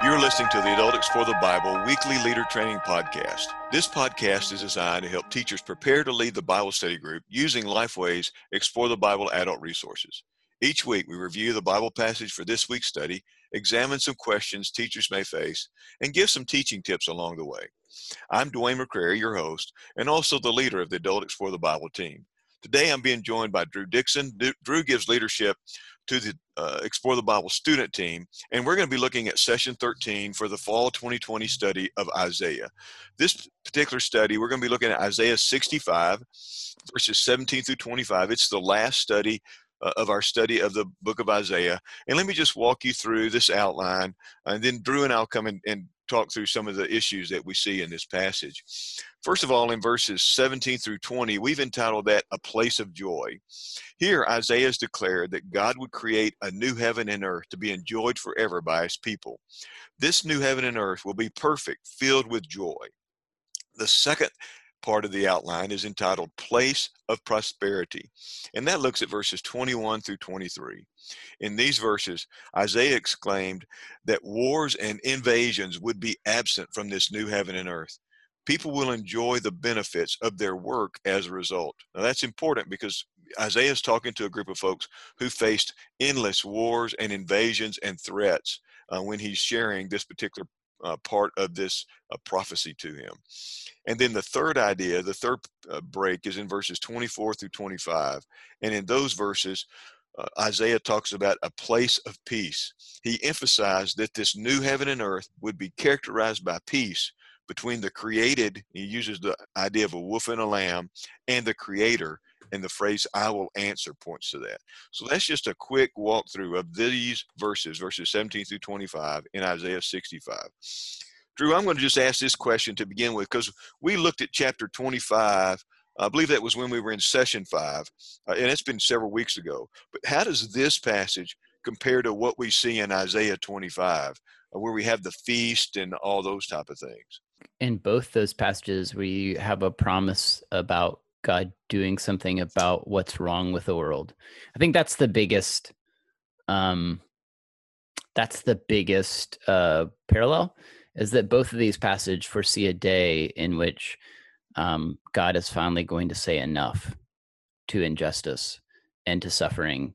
You're listening to the Adult Explore the Bible weekly leader training podcast. This podcast is designed to help teachers prepare to lead the Bible study group using Lifeway's Explore the Bible adult resources. Each week, we review the Bible passage for this week's study, examine some questions teachers may face, and give some teaching tips along the way. I'm Dwayne McCrary, your host, and also the leader of the Adult Explore the Bible team. Today, I'm being joined by Drew Dixon. Drew gives leadership to the uh, Explore the Bible student team, and we're going to be looking at session 13 for the fall 2020 study of Isaiah. This particular study, we're going to be looking at Isaiah 65, verses 17 through 25. It's the last study uh, of our study of the book of Isaiah. And let me just walk you through this outline, and then Drew and I'll come in and talk through some of the issues that we see in this passage. First of all, in verses 17 through 20, we've entitled that A Place of Joy. Here, Isaiah has declared that God would create a new heaven and earth to be enjoyed forever by his people. This new heaven and earth will be perfect, filled with joy. The second part of the outline is entitled Place of Prosperity, and that looks at verses 21 through 23. In these verses, Isaiah exclaimed that wars and invasions would be absent from this new heaven and earth. People will enjoy the benefits of their work as a result. Now, that's important because Isaiah is talking to a group of folks who faced endless wars and invasions and threats uh, when he's sharing this particular uh, part of this uh, prophecy to him. And then the third idea, the third uh, break is in verses 24 through 25. And in those verses, uh, Isaiah talks about a place of peace. He emphasized that this new heaven and earth would be characterized by peace between the created, he uses the idea of a wolf and a lamb, and the creator and the phrase I will answer points to that. So that's just a quick walkthrough of these verses, verses 17 through 25 in Isaiah 65. Drew, I'm going to just ask this question to begin with because we looked at chapter 25. I believe that was when we were in session five, uh, and it's been several weeks ago. But how does this passage compare to what we see in Isaiah 25, uh, where we have the feast and all those type of things? In both those passages, we have a promise about God doing something about what's wrong with the world. I think that's the biggest um that's the biggest uh parallel is that both of these passages foresee a day in which um, God is finally going to say enough to injustice and to suffering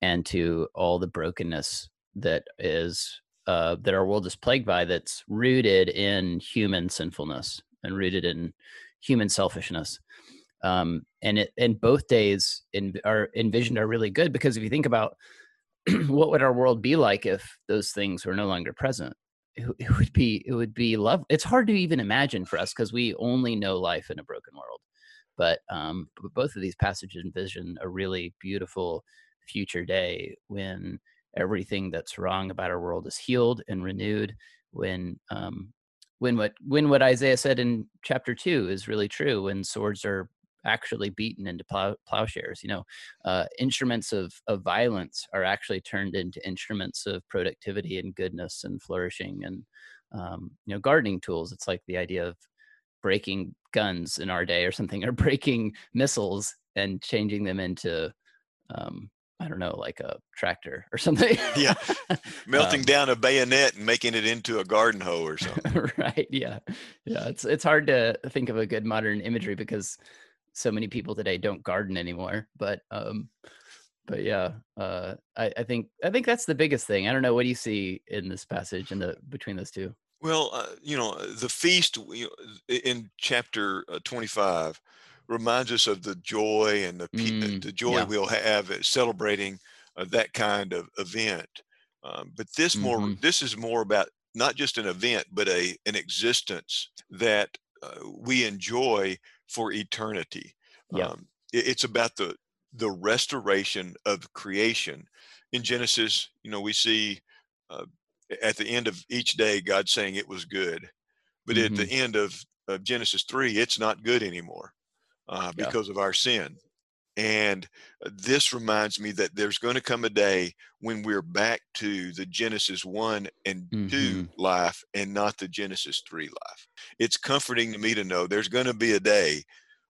and to all the brokenness that is uh, that our world is plagued by that's rooted in human sinfulness and rooted in human selfishness um, and it and both days in, are envisioned are really good because if you think about what would our world be like if those things were no longer present? It, it would be it would be love it's hard to even imagine for us because we only know life in a broken world. But um, both of these passages envision a really beautiful future day when everything that's wrong about our world is healed and renewed when um, when what when what Isaiah said in chapter two is really true when swords are actually beaten into plow, plowshares. You know, uh, instruments of of violence are actually turned into instruments of productivity and goodness and flourishing. And um, you know, gardening tools. It's like the idea of breaking guns in our day or something, or breaking missiles and changing them into um, I don't know, like a tractor or something. yeah, melting um, down a bayonet and making it into a garden hoe or something. right. Yeah. Yeah. It's it's hard to think of a good modern imagery because so many people today don't garden anymore. But um, but yeah, uh, I, I think I think that's the biggest thing. I don't know what do you see in this passage in the between those two. Well, uh, you know, the feast in chapter uh, 25 reminds us of the joy and the mm, the joy yeah. we'll have at celebrating uh, that kind of event. Um, but this more mm-hmm. this is more about not just an event, but a an existence that uh, we enjoy for eternity. Yeah. Um, it, it's about the the restoration of creation. In Genesis, you know, we see uh, at the end of each day God saying it was good, but mm-hmm. at the mm-hmm. end of, of Genesis three, it's not good anymore uh, because yeah. of our sin. And uh, this reminds me that there's going to come a day when we're back to the Genesis 1 and mm-hmm. 2 life and not the Genesis 3 life. It's comforting to me to know there's going to be a day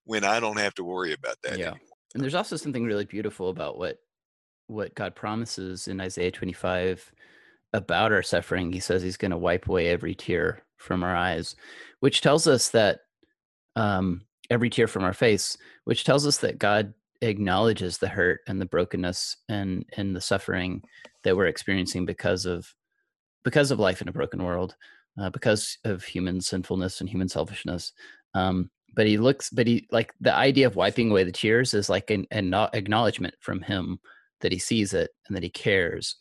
when I don't have to worry about that yeah. Anymore. And there's also something really beautiful about what what God promises in Isaiah 25 about our suffering, he says he's going to wipe away every tear from our eyes, which tells us that um, every tear from our face, which tells us that God acknowledges the hurt and the brokenness and and the suffering that we're experiencing because of because of life in a broken world, uh, because of human sinfulness and human selfishness. Um, but he looks, but he like the idea of wiping away the tears is like an, an acknowledgement from him that he sees it and that he cares.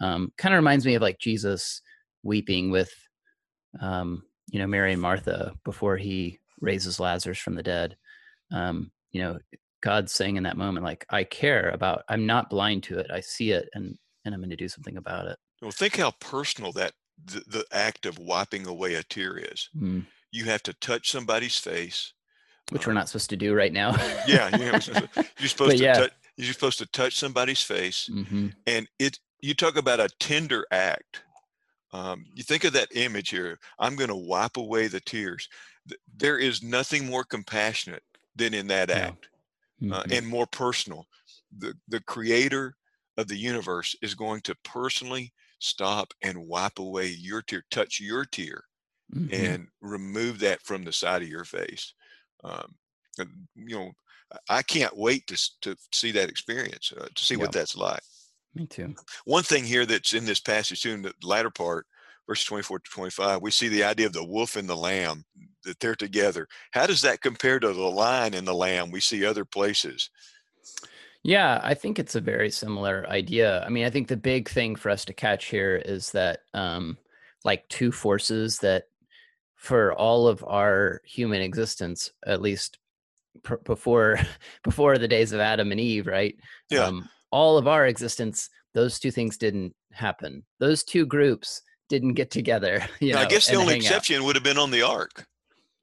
Um, kind of reminds me of like Jesus weeping with, um, you know, Mary and Martha before he raises Lazarus from the dead. Um, you know, God's saying in that moment, like, I care about, I'm not blind to it. I see it and, and I'm going to do something about it. Well, think how personal that the, the act of wiping away a tear is. Mm. You have to touch somebody's face, which we're um not supposed to do right now. yeah, you know, you're supposed to yeah. touch, you're supposed to touch somebody's face, mm-hmm. and it. You talk about a tender act. Um, you think of that image here. I'm going to wipe away the tears. There is nothing more compassionate than in that act, yeah. uh, mm-hmm. and more personal. The the Creator of the universe is going to personally stop and wipe away your tear, touch your tear, mm-hmm. and remove that from the side of your face. Um, you know, I can't wait to to see that experience, uh, to see yep. what that's like. Me too. One thing here that's in this passage too, in the latter part, verse 24 to 25, we see the idea of the wolf and the lamb, that they're together. How does that compare to the lion and the lamb we see other places? Yeah, I think it's a very similar idea. I mean, I think the big thing for us to catch here is that um like two forces that for all of our human existence, at least pr- before before the days of Adam and Eve, right? Yeah. Um, all of our existence, those two things didn't happen. Those two groups didn't get together. You know, I guess the only exception out. would have been on the ark.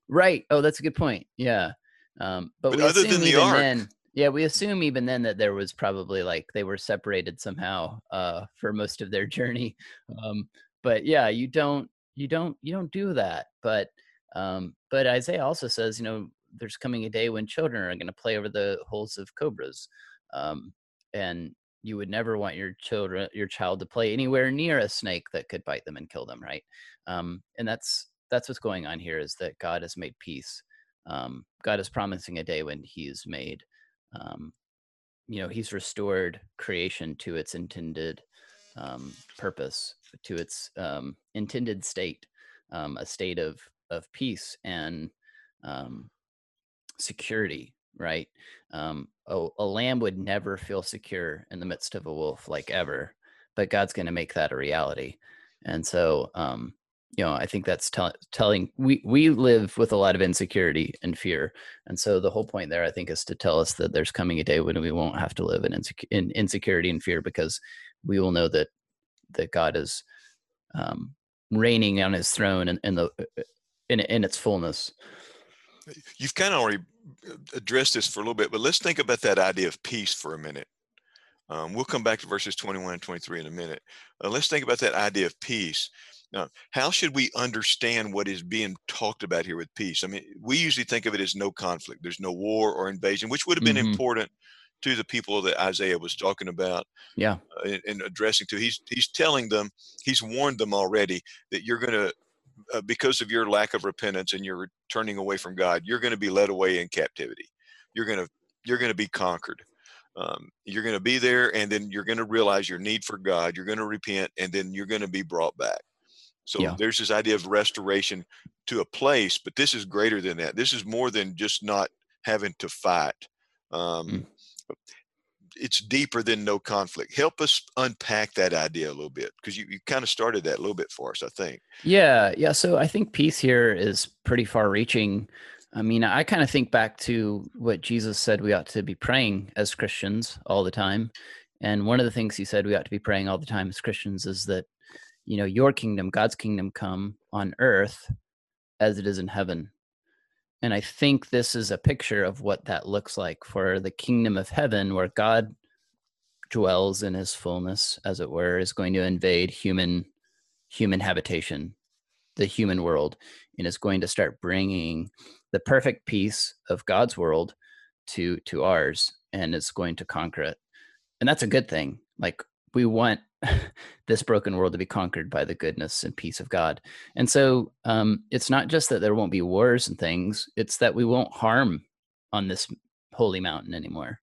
Right. Oh, that's a good point. Yeah. Um, but, but other than the ark, then, yeah, we assume even then that there was probably like they were separated somehow uh, for most of their journey. Um, but yeah, you don't you don't you don't do that. But um, but Isaiah also says, you know, there's coming a day when children are going to play over the holes of cobras, um, and you would never want your children your child to play anywhere near a snake that could bite them and kill them, right? Um, and that's that's what's going on here is that God has made peace. Um, God is promising a day when He's made um, you know he's restored creation to its intended um, purpose to its um, intended state um, a state of of peace and security right? Um, a, a lamb would never feel secure in the midst of a wolf like ever but god's going to make that a reality. And so um, you know i think that's tell- telling we we live with a lot of insecurity and fear. And so the whole point there i think is to tell us that there's coming a day when we won't have to live in, insec- in insecurity and fear because we will know that that god is um, reigning on his throne in, in the in, in its fullness. You've kind of already addressed this for a little bit but let's think about that idea of peace for a minute um, we'll come back to verses 21 and 23 in a minute uh, let's think about that idea of peace now, how should we understand what is being talked about here with peace? I mean, we usually think of it as no conflict. There's no war or invasion, which would have been mm-hmm. important to the people that Isaiah was talking about. Yeah, uh, and, addressing to. He's he's telling them, he's warned them already that you're going to, uh, because of your lack of repentance and your turning away from God, you're going to be led away in captivity. You're going to you're going to be conquered. Um, you're going to be there, and then you're going to realize your need for God. You're going to repent, and then you're going to be brought back. So yeah. there's this idea of restoration to a place, but this is greater than that. This is more than just not having to fight. Um, mm. It's deeper than no conflict. Help us unpack that idea a little bit because you, you kind of started that a little bit for us, I think. Yeah. Yeah. So I think peace here is pretty far reaching. I mean, I kind of think back to what Jesus said we ought to be praying as Christians all the time. And one of the things he said we ought to be praying all the time as Christians is that you know, your kingdom, God's kingdom come on earth as it is in heaven. And I think this is a picture of what that looks like for the kingdom of heaven, where God dwells in his fullness, as it were, is going to invade human human habitation, the human world, and is going to start bringing the perfect peace of God's world to to ours, and it's going to conquer it. And that's a good thing. Like we want this broken world to be conquered by the goodness and peace of God. And so um, it's not just that there won't be wars and things, it's that we won't harm on this holy mountain anymore.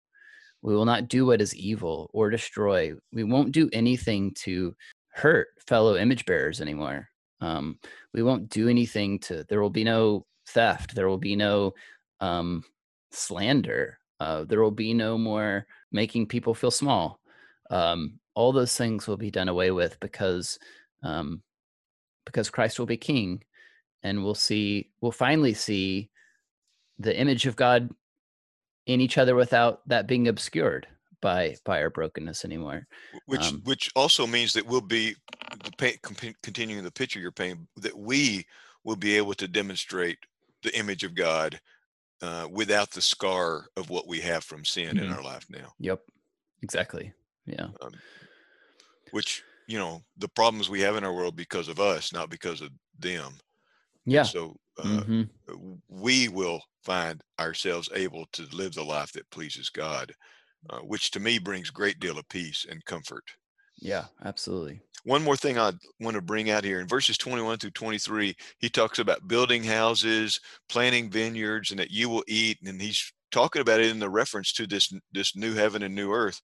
We will not do what is evil or destroy. We won't do anything to hurt fellow image bearers anymore. Um, we won't do anything to, there will be no theft. There will be no um, slander. Uh, there will be no more making people feel small. Um, all those things will be done away with because um, because Christ will be King, and we'll see we'll finally see the image of God in each other without that being obscured by by our brokenness anymore. Which um, which also means that we'll be the paint, continuing the picture you're painting that we will be able to demonstrate the image of God uh, without the scar of what we have from sin mm-hmm. in our life now. Yep, exactly. Yeah. Um, which you know the problems we have in our world because of us, not because of them. Yeah. And so uh, mm-hmm. we will find ourselves able to live the life that pleases God, uh, which to me brings great deal of peace and comfort. Yeah, absolutely. One more thing I want to bring out here in verses 21 through 23, he talks about building houses, planting vineyards, and that you will eat. And he's talking about it in the reference to this this new heaven and new earth.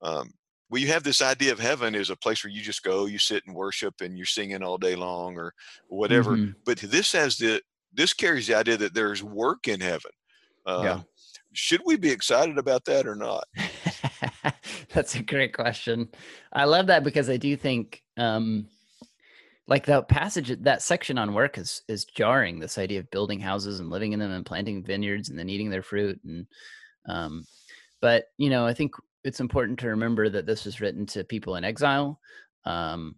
Um, well, you have this idea of heaven is a place where you just go, you sit and worship, and you're singing all day long or whatever. Mm-hmm. But this has the this carries the idea that there's work in heaven. Uh, yeah. Should we be excited about that or not? That's a great question. I love that because I do think um like the passage that section on work is is jarring this idea of building houses and living in them and planting vineyards and then eating their fruit and um but you know i think it's important to remember that this was written to people in exile um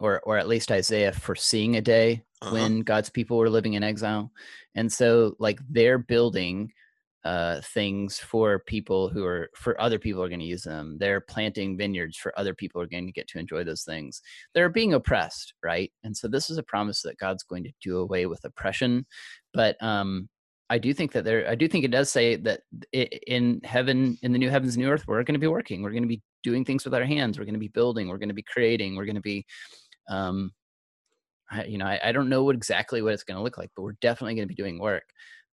or or at least isaiah foreseeing a day uh-huh. when god's people were living in exile. And so like they're building uh, things for people who are for other people are going to use them. They're planting vineyards for other people who are going to get to enjoy those things. They're being oppressed right? And so this is a promise that god's going to do away with oppression. But um i do think that there i do think it does say that in heaven in the new heavens new earth we're going to be working we're going to be doing things with our hands we're going to be building we're going to be creating we're going to be um I, you know I, I don't know what exactly what it's going to look like but we're definitely going to be doing work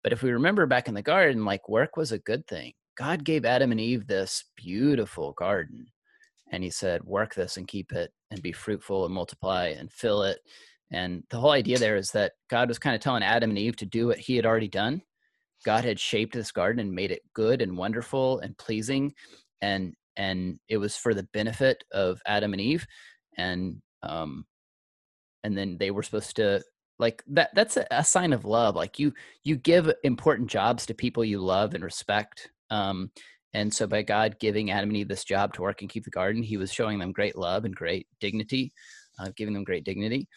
but if we remember back in the garden, like work was a good thing. God gave Adam and Eve this beautiful garden. And he said, work this and keep it and be fruitful and multiply and fill it. And the whole idea there is that God was kind of telling Adam and Eve to do what he had already done. God had shaped this garden and made it good and wonderful and pleasing. And and it was for the benefit of Adam and Eve. And um and then they were supposed to like that that's a, a, sign of love like you you give important jobs to people you love and respect um and so by god giving adam and eve this job to work and keep the garden he was showing them great love and great dignity uh, giving them great dignity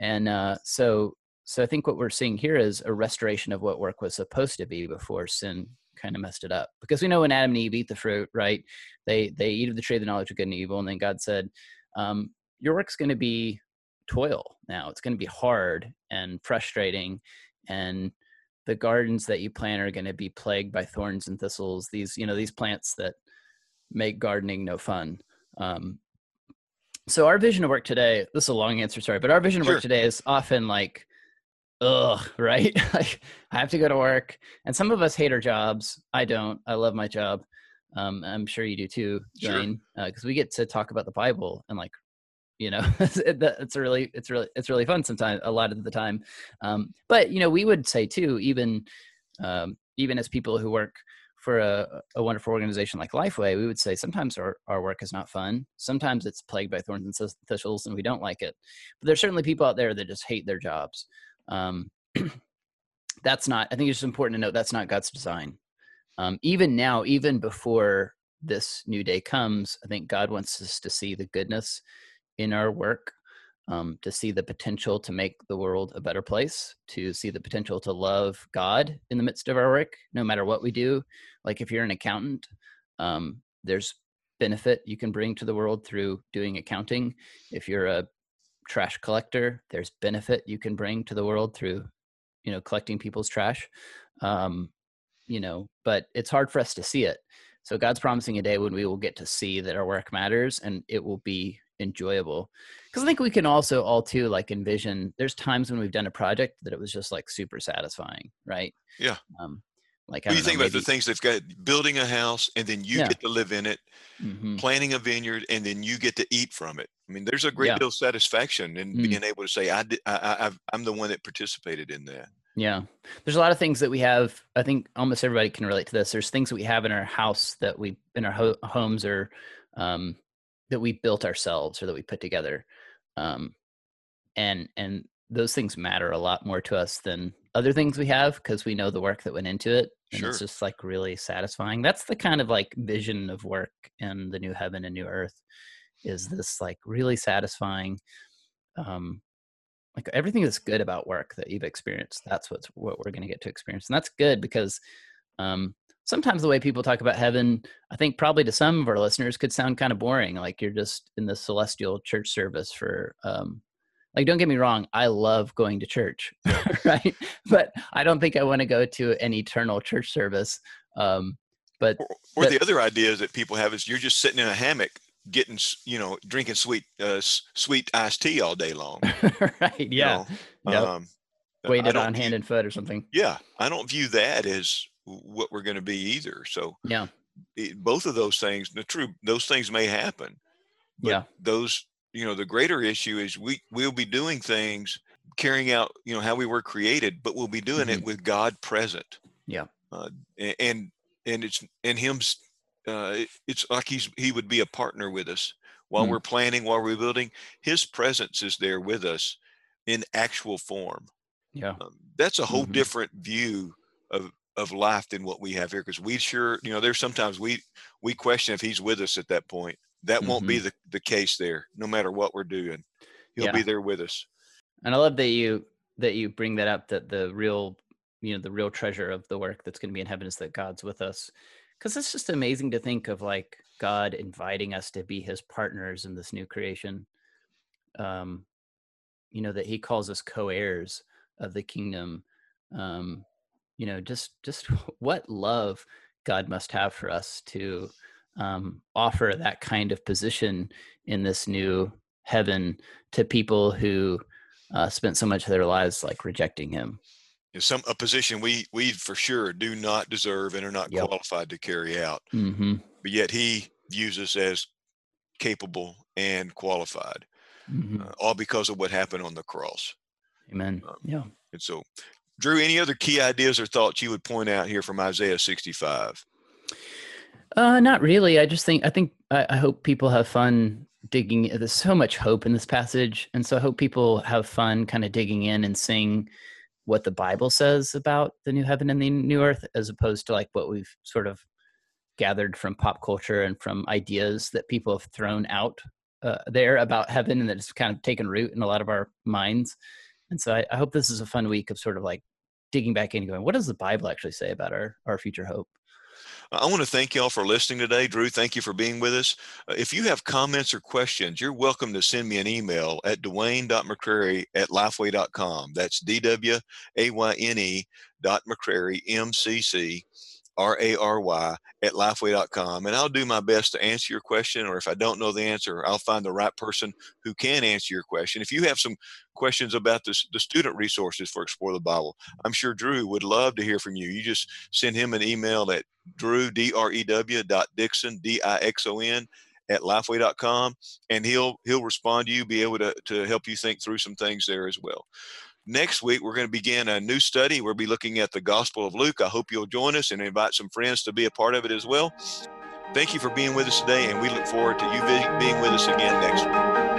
and uh so so i think what we're seeing here is a restoration of what work was supposed to be before sin kind of messed it up because we know when adam and eve eat the fruit right they they eat of the tree of the knowledge of good and evil and then god said um your work's going to be toil now. It's going to be hard and frustrating and the gardens that you plant are going to be plagued by thorns and thistles these you know these plants that make gardening no fun um, so our vision of work today this is a long answer sorry but our vision of sure. work today is often like ugh right? Like i have to go to work and some of us hate our jobs. I don't. I love my job. Um, i'm sure you do too Dwayne because sure. uh, we get to talk about the bible and like you know it's really it's really it's really fun sometimes a lot of the time. Um, but you know we would say too even um, even as people who work for a, a wonderful organization like lifeway we would say sometimes our, our work is not fun. Sometimes it's plagued by thorns and thistles and we don't like it. But there's certainly people out there that just hate their jobs um, that's not i think it's important to note that's not god's design um, even now even before this new day comes i think god wants us to see the goodness in our work um, to see the potential to make the world a better place, to see the potential to love God in the midst of our work, no matter what we do. Like if you're an accountant, um, there's benefit you can bring to the world through doing accounting. If you're a trash collector, there's benefit you can bring to the world through, you know, collecting people's trash. Um, you know, but it's hard for us to see it. So God's promising a day when we will get to see that our work matters and it will be enjoyable because i think we can also all too like envision there's times when we've done a project that it was just like super satisfying right Yeah. um like do you don't think know, about the things they've got? Building a house and then you Yeah. get to live in it, Mhm. planting a vineyard and then you get to eat from it. I mean, there's a great Yeah. deal of satisfaction in Mm. being able to say, I did, I, I, I'm the one that participated in that. Yeah. There's a lot of things that we have. I think almost everybody can relate to this. There's things that we have in our house that we, in our ho- homes or um, that we built ourselves or that we put together. Um, and, and those things matter a lot more to us than other things we have because we know the work that went into it. And Sure. it's just like really satisfying. That's the kind of like vision of work in the new heaven and new earth is this like really satisfying um like everything that's good about work that you've experienced that's what's what we're going to get to experience and that's good because um sometimes the way people talk about heaven i think probably to some of our listeners could sound kind of boring like you're just in the celestial church service for um like don't get me wrong i love going to church right but i don't think i want to go to an eternal church service um but Or, or But- the other ideas that people have is you're just sitting in a hammock getting, you know, drinking sweet, uh, sweet iced tea all day long. right you yeah know? Yep. Um, waited don't on view- hand and foot or something Yeah. I don't view that as what we're going to be either. So yeah it, both of those things, the true, those things may happen. But Yeah. those, you know, the greater issue is we we'll be doing things, carrying out, you know, how we were created, but we'll be doing it with God present. Yeah. Uh, and and it's and him's Uh, it's like he's he would be a partner with us while Mm. we're planning, while we're building. His presence is there with us in actual form. yeah Um, that's a whole Mhm. different view of of life than what we have here because we sure you know there's sometimes we we question if he's with us at that point that won't be the, the case there no matter what we're doing he'll be there with us And I love that you that you bring that up that the real you know the real treasure of the work that's going to be in heaven is that God's with us. Cuz it's just amazing to think of like God inviting us to be his partners in this new creation. Um you know that he calls us co-heirs of the kingdom. Um you know just just what love God must have for us to um offer that kind of position in this new heaven to people who uh, spent so much of their lives like rejecting him. some a position we we for sure do not deserve and are not Yep. qualified to carry out Mm-hmm. but yet he views us as capable and qualified hmm uh, all because of what happened on the cross Amen. um, Yeah. and so drew any other key ideas or thoughts you would point out here from isaiah 65 Uh, not really. I just think I think I, I hope people have fun digging. There's so much hope in this passage, and so I hope people have fun kind of digging in and seeing what the Bible says about the new heaven and the new earth, as opposed to like what we've sort of gathered from pop culture and from ideas that people have thrown out uh, there about heaven, and that it's kind of taken root in a lot of our minds. And so I, I hope this is a fun week of sort of like digging back in and going, what does the Bible actually say about our our future hope? I want to thank y'all for listening today. Drew, thank you for being with us. Uh, if you have comments or questions, you're welcome to send me an email at dwayne.mccrary at lifeway.com. That's D-W-A-Y-N-E dot McCrary, M-C-C, R-A-R-Y at lifeway.com. And I'll do my best to answer your question, or if I don't know the answer, I'll find the right person who can answer your question. If you have some questions about this, the student resources for Explore the Bible, I'm sure Drew would love to hear from you. You just send him an email at drew d-r-e-w dot dixon d-i-x-o-n at lifeway.com and he'll he'll respond to you be able to, to help you think through some things there as well next week we're going to begin a new study. We'll be looking at the gospel of luke. I hope you'll join us and invite some friends to be a part of it as well. Thank you for being with us today and we look forward to you being with us again next week